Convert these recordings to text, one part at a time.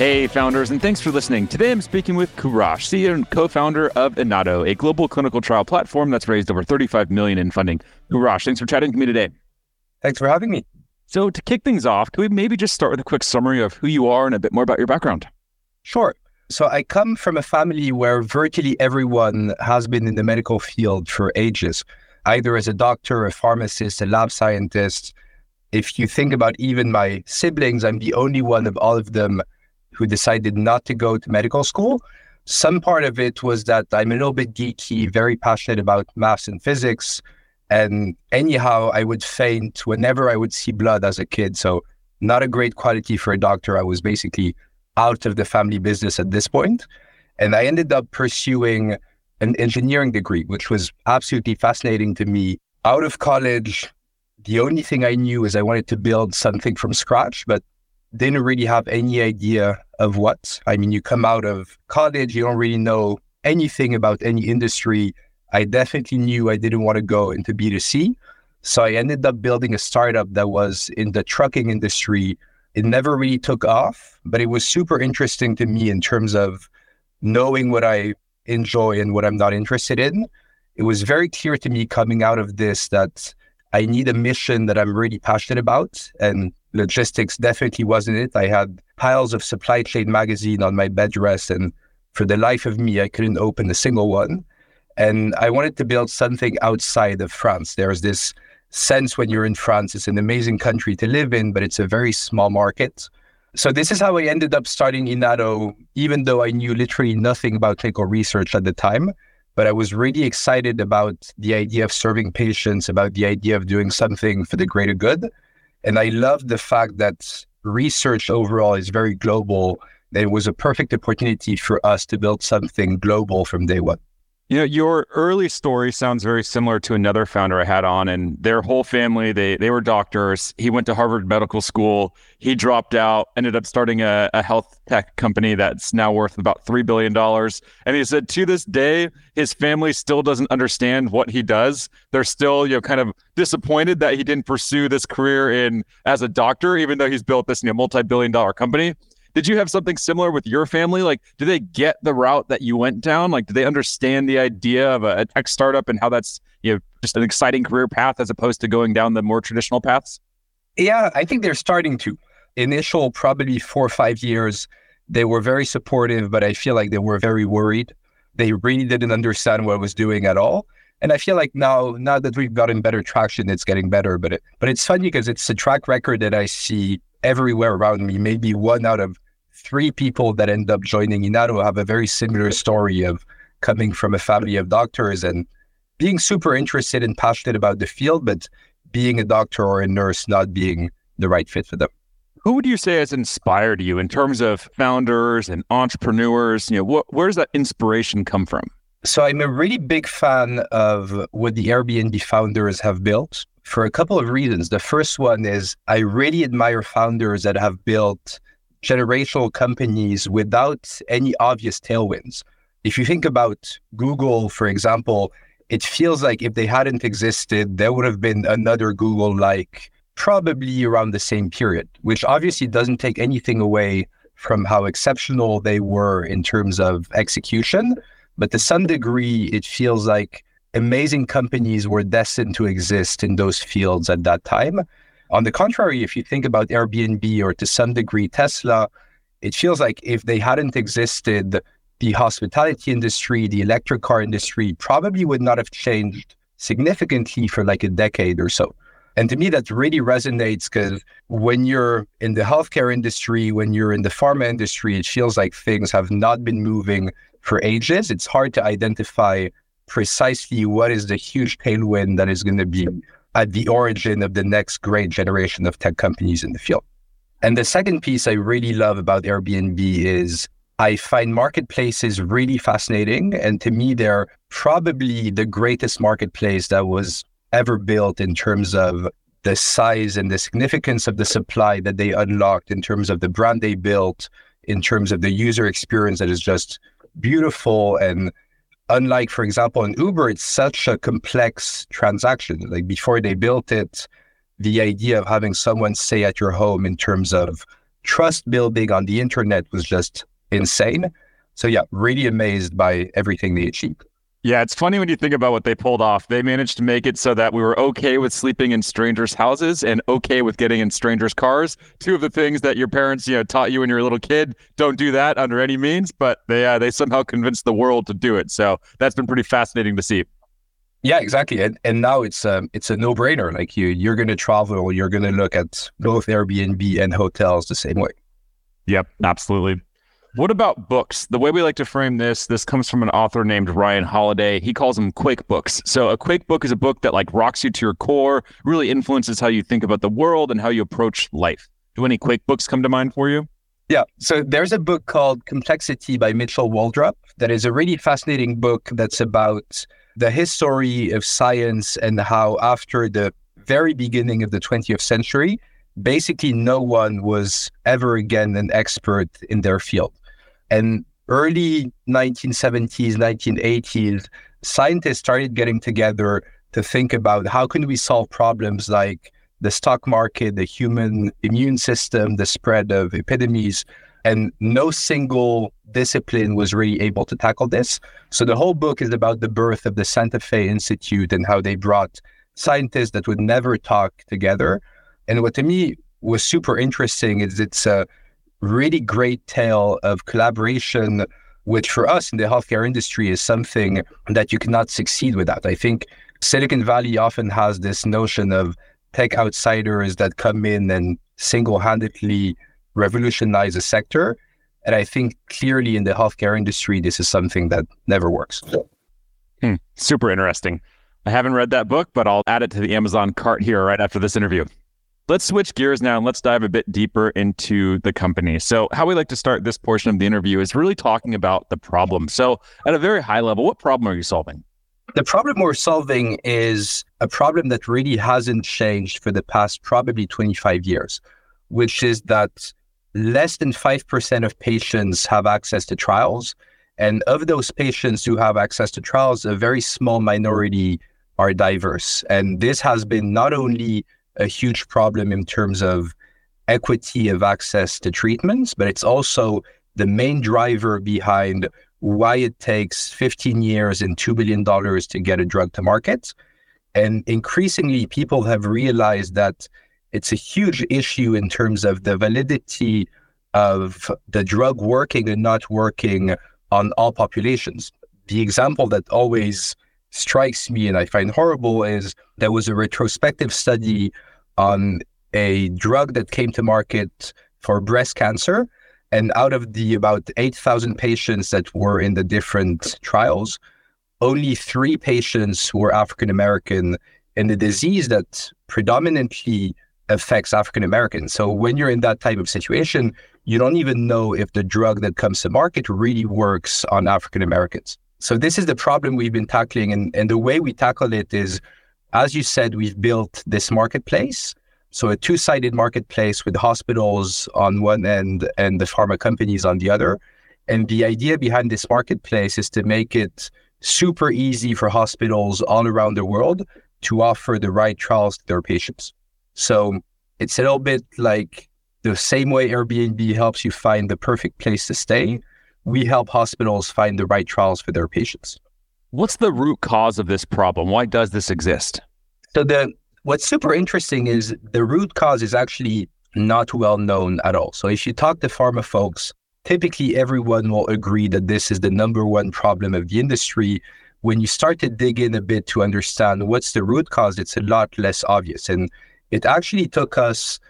Hey, founders, and thanks for listening. Today I'm speaking with Kourosh, CEO and co-founder of Inato, a global clinical trial platform that's raised over 35 million in funding. Kourosh, thanks for chatting to me today. Thanks for having me. So to kick things off, can we maybe just start with a quick summary of who you are and a bit more about your background? Sure. So I come from a family where virtually everyone has been in the medical field for ages, either as a doctor, a pharmacist, a lab scientist. If you think about even my siblings, I'm the only one of all of them who decided not to go to medical school. Some part of it was that I'm a little bit geeky, very passionate about maths and physics. And anyhow, I would faint whenever I would see blood as a kid. So, not a great quality for a doctor. I was basically out of the family business at this point. And I ended up pursuing an engineering degree, which was absolutely fascinating to me. Out of college, the only thing I knew is I wanted to build something from scratch, but didn't really have any idea of what. I mean, you come out of college, you don't really know anything about any industry. I definitely knew I didn't want to go into B2C. So I ended up building a startup that was in the trucking industry. It never really took off, but it was super interesting to me in terms of knowing what I enjoy and what I'm not interested in. It was very clear to me coming out of this that I need a mission that I'm really passionate about. And logistics definitely wasn't it. I had piles of supply chain magazine on my bed rest, and for the life of me, I couldn't open a single one. And I wanted to build something outside of France. There's this sense when you're in France, it's an amazing country to live in, but it's a very small market. So this is how I ended up starting Inato, even though I knew literally nothing about clinical research at the time. But I was really excited about the idea of serving patients, about the idea of doing something for the greater good. And I love the fact that research overall is very global. It was a perfect opportunity for us to build something global from day one. You know, your early story sounds very similar to another founder I had on, and their whole family, they they were doctors. He went to Harvard Medical School. He dropped out, ended up starting a, a health tech company that's now worth about $3 billion. And he said to this day, his family still doesn't understand what he does. They're still, you know, kind of disappointed that he didn't pursue this career in as a doctor, even though he's built this, you know, multi-billion dollar company. Did you have something similar with your family? Like, do they get the route that you went down? Like, do they understand the idea of a, tech startup and how that's you know just an exciting career path as opposed to going down the more traditional paths? Yeah, I think they're starting to. Initial probably four or five years, they were very supportive, but I feel like they were very worried. They really didn't understand what I was doing at all. And I feel like now, now that we've gotten better traction, it's getting better. But it, but it's funny because it's a track record that I see everywhere around me. Maybe one out of three people that end up joining Inato have a very similar story of coming from a family of doctors and being super interested and passionate about the field, but being a doctor or a nurse not being the right fit for them. Who would you say has inspired you in terms of founders and entrepreneurs? You know, wh- where does that inspiration come from? So I'm a really big fan of what the Airbnb founders have built for a couple of reasons. The first one is I really admire founders that have built generational companies without any obvious tailwinds. If you think about Google, for example, it feels like if they hadn't existed, there would have been another Google like probably around the same period, which obviously doesn't take anything away from how exceptional they were in terms of execution. But to some degree, it feels like amazing companies were destined to exist in those fields at that time. On the contrary, if you think about Airbnb or to some degree Tesla, it feels like if they hadn't existed, the hospitality industry, the electric car industry probably would not have changed significantly for like a decade or so. And to me, that really resonates because when you're in the healthcare industry, when you're in the pharma industry, it feels like things have not been moving for ages. It's hard to identify precisely what is the huge tailwind that is going to be at the origin of the next great generation of tech companies in the field. And the second piece I really love about Airbnb is I find marketplaces really fascinating. And to me, they're probably the greatest marketplace that was ever built in terms of the size and the significance of the supply that they unlocked, in terms of the brand they built, in terms of the user experience that is just beautiful. And unlike, for example, in Uber, it's such a complex transaction. Like before they built it, the idea of having someone stay at your home in terms of trust building on the internet was just insane. So yeah, really amazed by everything they achieved. Yeah, it's funny when you think about what they pulled off. They managed to make it so that we were okay with sleeping in strangers' houses and okay with getting in strangers' cars. Two of the things that your parents, you know, taught you when you were a little kid. Don't do that under any means, but they uh, they somehow convinced the world to do it. So that's been pretty fascinating to see. Yeah, exactly. And and now it's um it's a no brainer. Like you you're gonna travel, you're gonna look at both Airbnb and hotels the same way. Yep, absolutely. What about books? The way we like to frame this, this comes from an author named Ryan Holiday. He calls them quake books. So a quake book is a book that like rocks you to your core, really influences how you think about the world and how you approach life. Do any quake books come to mind for you? Yeah. So there's a book called Complexity by Mitchell Waldrop that is a really fascinating book that's about the history of science and how after the very beginning of the 20th century, basically no one was ever again an expert in their field. And early 1970s, 1980s, scientists started getting together to think about how can we solve problems like the stock market, the human immune system, the spread of epidemics, and no single discipline was really able to tackle this. So the whole book is about the birth of the Santa Fe Institute and how they brought scientists that would never talk together. And what to me was super interesting is it's a really great tale of collaboration, which for us in the healthcare industry is something that you cannot succeed without. I think Silicon Valley often has this notion of tech outsiders that come in and single handedly revolutionize a sector. And I think clearly in the healthcare industry, this is something that never works. Hmm, super interesting. I haven't read that book, but I'll add it to the Amazon cart here right after this interview. Let's switch gears now and let's dive a bit deeper into the company. So, how we like to start this portion of the interview is really talking about the problem. So, at a very high level, what problem are you solving? The problem we're solving is a problem that really hasn't changed for the past probably 25 years, which is that less than 5% of patients have access to trials. And of those patients who have access to trials, a very small minority are diverse. And this has been not only a huge problem in terms of equity of access to treatments, but it's also the main driver behind why it takes 15 years and $2 billion to get a drug to market. And increasingly, people have realized that it's a huge issue in terms of the validity of the drug working and not working on all populations. The example that always strikes me and I find horrible is there was a retrospective study on a drug that came to market for breast cancer. And out of the about 8,000 patients that were in the different trials, only three patients were African American in the disease that predominantly affects African Americans. So when you're in that type of situation, you don't even know if the drug that comes to market really works on African Americans. So this is the problem we've been tackling. And, and the way we tackle it is, as you said, we've built this marketplace. So a two-sided marketplace with hospitals on one end and the pharma companies on the other. And the idea behind this marketplace is to make it super easy for hospitals all around the world to offer the right trials to their patients. So it's a little bit like the same way Airbnb helps you find the perfect place to stay. We help hospitals find the right trials for their patients. What's the root cause of this problem? Why does this exist? So the what's super interesting is the root cause is actually not well known at all. So if you talk to pharma folks, typically everyone will agree that this is the number one problem of the industry. When you start to dig in a bit to understand what's the root cause, it's a lot less obvious. And it actually took us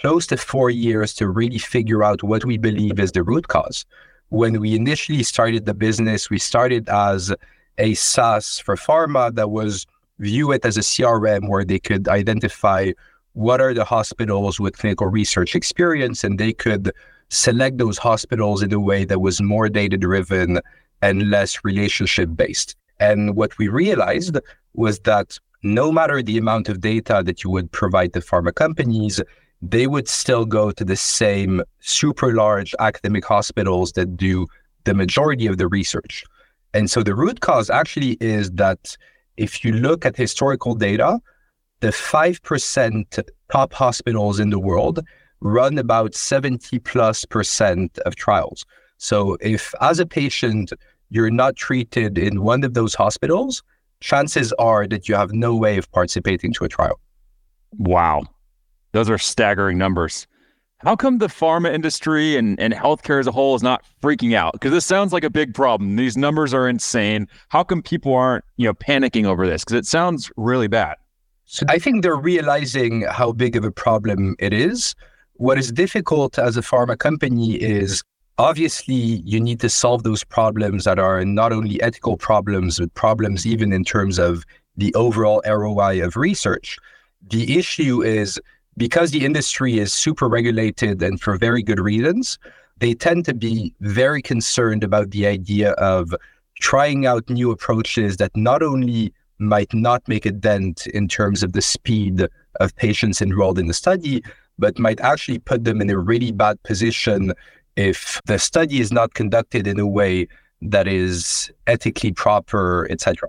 close to four years to really figure out what we believe is the root cause. When we initially started the business, we started as a SaaS for pharma that was view it as a CRM where they could identify what are the hospitals with clinical research experience and they could select those hospitals in a way that was more data driven and less relationship based. And what we realized was that no matter the amount of data that you would provide the pharma companies, they would still go to the same super large academic hospitals that do the majority of the research. And so the root cause actually is that if you look at historical data, the 5% top hospitals in the world run about 70 plus percent of trials. So if as a patient, you're not treated in one of those hospitals, chances are that you have no way of participating to a trial. Wow. Those are staggering numbers. How come the pharma industry and, and healthcare as a whole is not freaking out? Because this sounds like a big problem. These numbers are insane. How come people aren't, you know, panicking over this? Because it sounds really bad. So I think they're realizing how big of a problem it is. What is difficult as a pharma company is obviously you need to solve those problems that are not only ethical problems, but problems even in terms of the overall ROI of research. The issue is because the industry is super regulated and for very good reasons, they tend to be very concerned about the idea of trying out new approaches that not only might not make a dent in terms of the speed of patients enrolled in the study, but might actually put them in a really bad position if the study is not conducted in a way that is ethically proper, etc.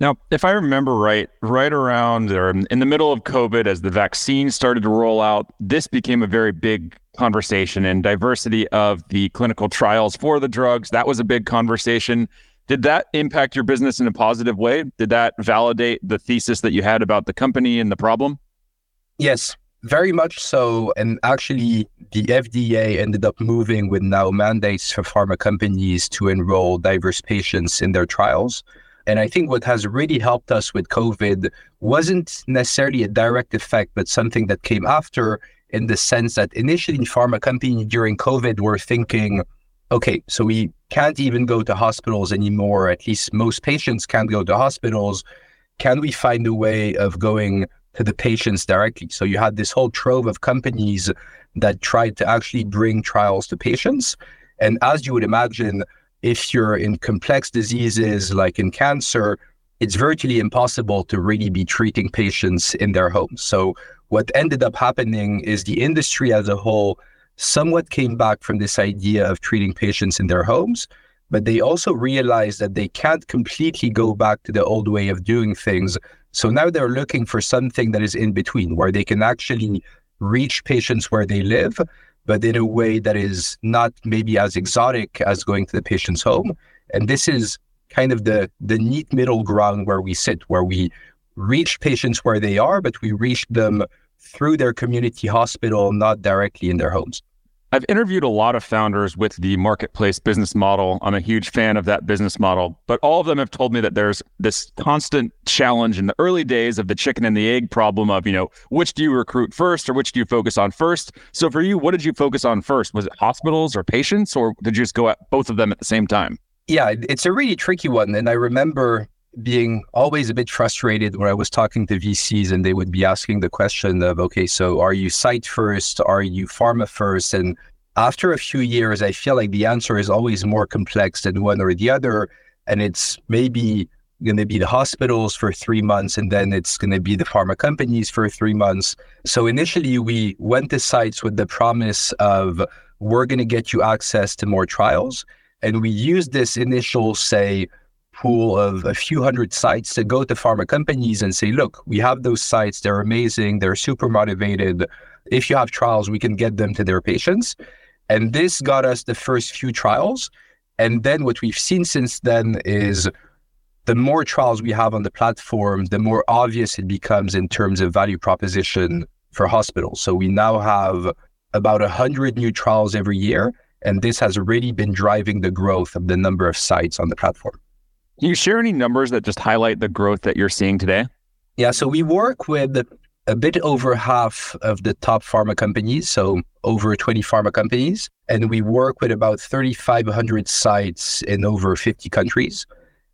Now, if I remember right, right around or in the middle of COVID, as the vaccine started to roll out, this became a very big conversation and diversity of the clinical trials for the drugs. That was a big conversation. Did that impact your business in a positive way? Did that validate the thesis that you had about the company and the problem? Yes, very much so. And actually, the FDA ended up moving with now mandates for pharma companies to enroll diverse patients in their trials. And I think what has really helped us with COVID wasn't necessarily a direct effect, but something that came after in the sense that initially in pharma companies during COVID were thinking, okay, so we can't even go to hospitals anymore. At least most patients can't go to hospitals. Can we find a way of going to the patients directly? So you had this whole trove of companies that tried to actually bring trials to patients. And as you would imagine, if you're in complex diseases like in cancer, it's virtually impossible to really be treating patients in their homes. So, what ended up happening is the industry as a whole somewhat came back from this idea of treating patients in their homes, but they also realized that they can't completely go back to the old way of doing things. So now they're looking for something that is in between where they can actually reach patients where they live, but in a way that is not maybe as exotic as going to the patient's home. And this is kind of the the neat middle ground where we sit, where we reach patients where they are, but we reach them through their community hospital, not directly in their homes. I've interviewed a lot of founders with the marketplace business model. I'm a huge fan of that business model, but all of them have told me that there's this constant challenge in the early days of the chicken and the egg problem of, you know, which do you recruit first or which do you focus on first? So for you, what did you focus on first? Was it hospitals or patients or did you just go at both of them at the same time? Yeah, it's a really tricky one. And I remember being always a bit frustrated when I was talking to VCs and they would be asking the question of, okay, so are you site first? Are you pharma first? And after a few years, I feel like the answer is always more complex than one or the other. And it's maybe going to be the hospitals for three months and then it's going to be the pharma companies for three months. So initially, we went to sites with the promise of we're going to get you access to more trials. And we used this initial, say, pool of a few hundred sites to go to pharma companies and say, look, we have those sites. They're amazing. They're super motivated. If you have trials, we can get them to their patients. And this got us the first few trials. And then what we've seen since then is the more trials we have on the platform, the more obvious it becomes in terms of value proposition for hospitals. So we now have about 100 new trials every year. And this has really been driving the growth of the number of sites on the platform. Can you share any numbers that just highlight the growth that you're seeing today? Yeah, so we work with a bit over half of the top pharma companies, so over 20 pharma companies, and we work with about 3,500 sites in over 50 countries.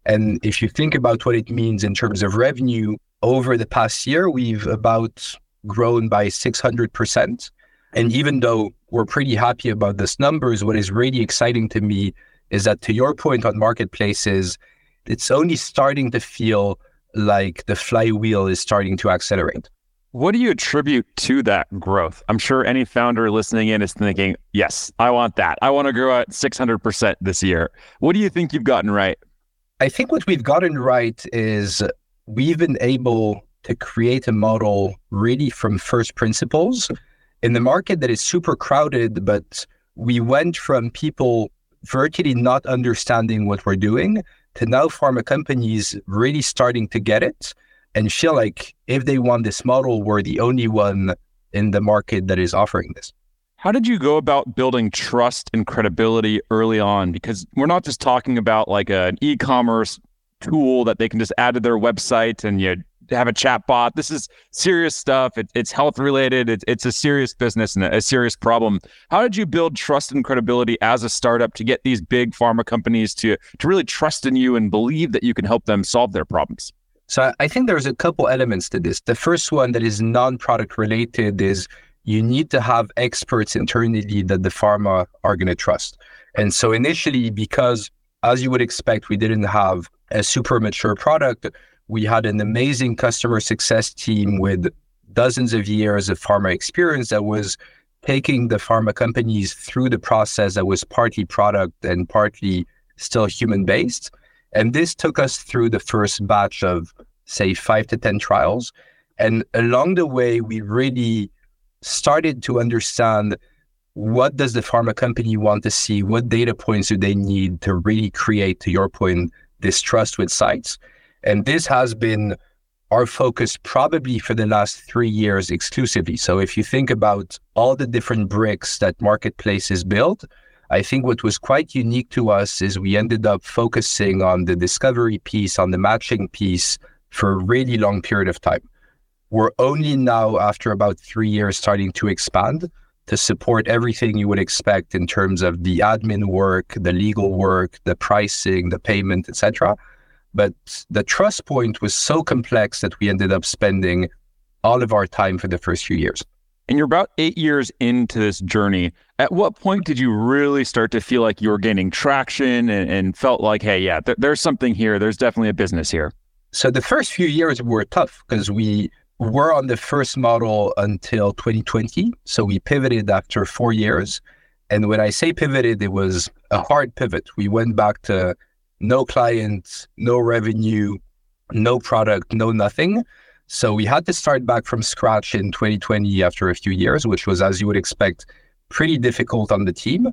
And if you think about what it means in terms of revenue, over the past year, we've about grown by 600%. And even though we're pretty happy about these numbers, what is really exciting to me is that to your point on marketplaces, it's only starting to feel like the flywheel is starting to accelerate. What do you attribute to that growth? I'm sure any founder listening in is thinking, yes, I want that. I want to grow at 600% this year. What do you think you've gotten right? I think what we've gotten right is we've been able to create a model really from first principles in the market that is super crowded, but we went from people virtually not understanding what we're doing to now pharma companies really starting to get it and feel like if they want this model, we're the only one in the market that is offering this. How did you go about building trust and credibility early on? Because we're not just talking about like an e-commerce tool that they can just add to their website and you have a chat bot. This is serious stuff. It, it's health related. It, it's a serious business and a, a serious problem. How did you build trust and credibility as a startup to get these big pharma companies to to really trust in you and believe that you can help them solve their problems? So I think there's a couple elements to this. The first one that is non-product related is you need to have experts internally that the pharma are going to trust. And so initially, because as you would expect, we didn't have a super mature product, we had an amazing customer success team with dozens of years of pharma experience that was taking the pharma companies through the process that was partly product and partly still human based. And this took us through the first batch of, say, five to 10 trials. And along the way, we really started to understand what does the pharma company want to see? What data points do they need to really create, to your point, this trust with sites? And this has been our focus probably for the last three years exclusively. So if you think about all the different bricks that marketplaces build, I think what was quite unique to us is we ended up focusing on the discovery piece, on the matching piece for a really long period of time. We're only now, after about three years, starting to expand to support everything you would expect in terms of the admin work, the legal work, the pricing, the payment, etc. But the trust point was so complex that we ended up spending all of our time for the first few years. And you're about eight years into this journey. At what point did you really start to feel like you were gaining traction and, and felt like, hey, yeah, th- there's something here. There's definitely a business here. So the first few years were tough because we were on the first model until 2020. So we pivoted after four years. And when I say pivoted, it was a hard pivot. We went back to no clients, no revenue, no product, no nothing. So we had to start back from scratch in 2020 after a few years, which was, as you would expect, pretty difficult on the team.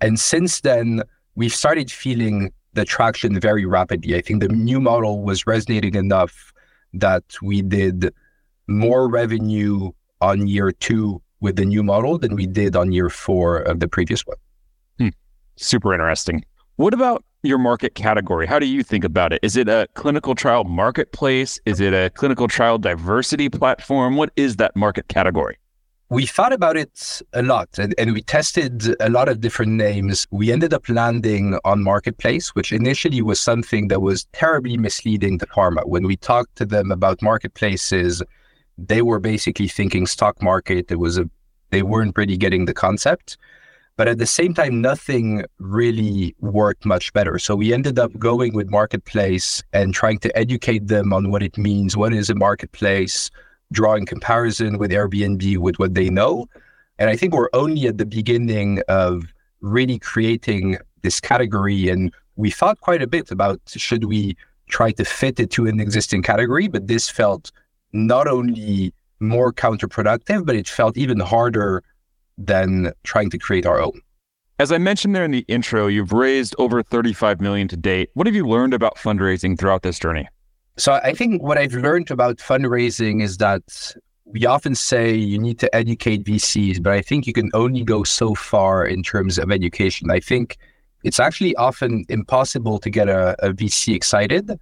And since then, we've started feeling the traction very rapidly. I think the new model was resonating enough that we did more revenue on year two with the new model than we did on year four of the previous one. Hmm. Super interesting. What about your market category? How do you think about it? Is it a clinical trial marketplace? Is it a clinical trial diversity platform? What is that market category? We thought about it a lot and, and we tested a lot of different names. We ended up landing on marketplace, which initially was something that was terribly misleading to pharma. When we talked to them about marketplaces, they were basically thinking stock market. It was a they weren't really getting the concept. But at the same time, nothing really worked much better. So we ended up going with Marketplace and trying to educate them on what it means. What is a marketplace? Drawing comparison with Airbnb with what they know. And I think we're only at the beginning of really creating this category. And we thought quite a bit about should we try to fit it to an existing category, but this felt not only more counterproductive, but it felt even harder than trying to create our own. As I mentioned there in the intro, you've raised over 35 million to date. What have you learned about fundraising throughout this journey? So I think what I've learned about fundraising is that we often say you need to educate VCs, but I think you can only go so far in terms of education. I think it's actually often impossible to get a, a VC excited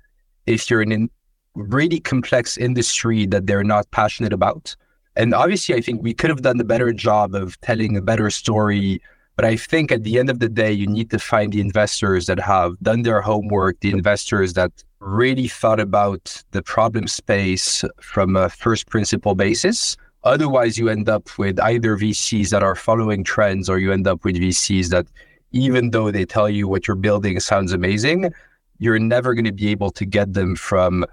if you're in a really complex industry that they're not passionate about. And obviously, I think we could have done a better job of telling a better story. But I think at the end of the day, you need to find the investors that have done their homework, the investors that really thought about the problem space from a first principle basis. Otherwise, you end up with either VCs that are following trends or you end up with VCs that even though they tell you what you're building sounds amazing, you're never going to be able to get them from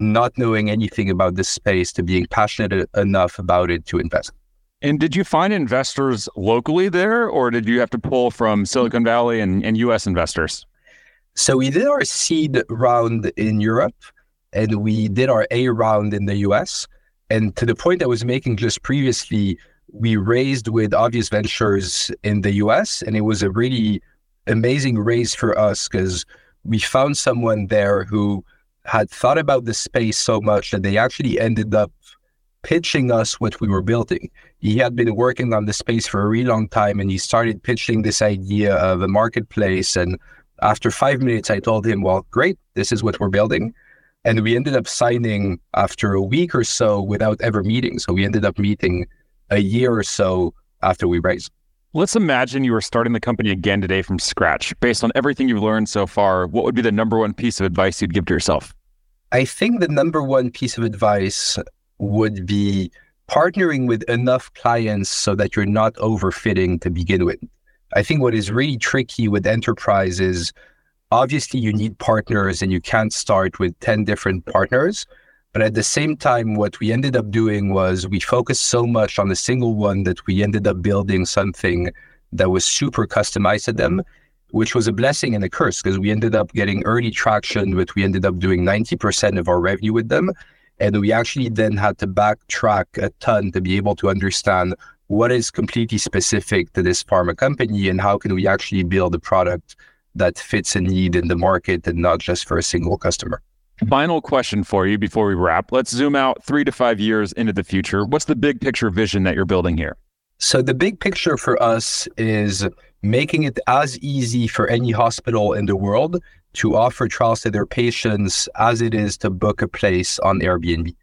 not knowing anything about this space to being passionate enough about it to invest. And did you find investors locally there, or did you have to pull from Silicon Valley and, and US investors? So we did our seed round in Europe and we did our A round in the US. And to the point I was making just previously, we raised with Obvious Ventures in the US, and it was a really amazing raise for us because we found someone there who had thought about the space so much that they actually ended up pitching us what we were building. He had been working on the space for a really long time and he started pitching this idea of a marketplace. And after five minutes, I told him, Well, great, this is what we're building. And we ended up signing after a week or so without ever meeting. So we ended up meeting a year or so after we raised. Let's imagine you were starting the company again today from scratch. Based on everything you've learned so far, what would be the number one piece of advice you'd give to yourself? I think the number one piece of advice would be partnering with enough clients so that you're not overfitting to begin with. I think what is really tricky with enterprise is obviously you need partners and you can't start with 10 different partners. But at the same time, what we ended up doing was we focused so much on a single one that we ended up building something that was super customized to them, which was a blessing and a curse because we ended up getting early traction, but we ended up doing 90% of our revenue with them. And we actually then had to backtrack a ton to be able to understand what is completely specific to this pharma company and how can we actually build a product that fits a need in the market and not just for a single customer. Final question for you before we wrap. Let's zoom out three to five years into the future. What's the big picture vision that you're building here? So, the big picture for us is making it as easy for any hospital in the world to offer trials to their patients as it is to book a place on Airbnb.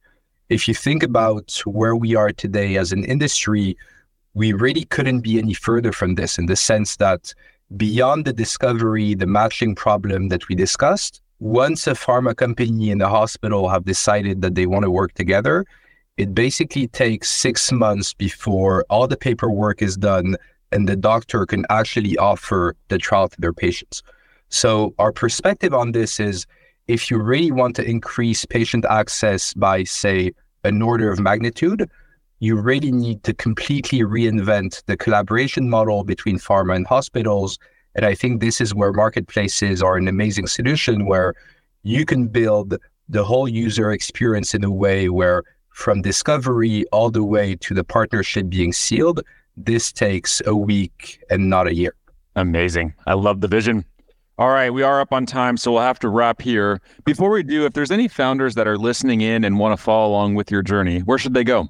If you think about where we are today as an industry, we really couldn't be any further from this in the sense that beyond the discovery, the matching problem that we discussed, once a pharma company and the hospital have decided that they want to work together, it basically takes six months before all the paperwork is done and the doctor can actually offer the trial to their patients. So, our perspective on this is if you really want to increase patient access by, say, an order of magnitude, you really need to completely reinvent the collaboration model between pharma and hospitals and I think this is where marketplaces are an amazing solution where you can build the whole user experience in a way where from discovery all the way to the partnership being sealed, this takes a week and not a year. Amazing. I love the vision. All right, we are up on time, so we'll have to wrap here. Before we do, if there's any founders that are listening in and want to follow along with your journey, where should they go?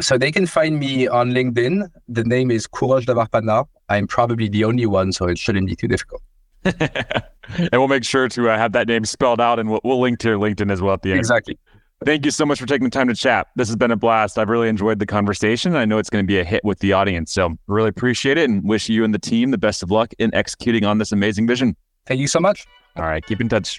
So they can find me on LinkedIn. The name is Kourosh Davarpanah. I'm probably the only one, so it shouldn't be too difficult. and we'll make sure to uh, have that name spelled out, and we'll, we'll link to your LinkedIn as well at the end. Exactly. Thank you so much for taking the time to chat. This has been a blast. I've really enjoyed the conversation. I know it's going to be a hit with the audience. So, really appreciate it and wish you and the team the best of luck in executing on this amazing vision. Thank you so much. All right. Keep in touch.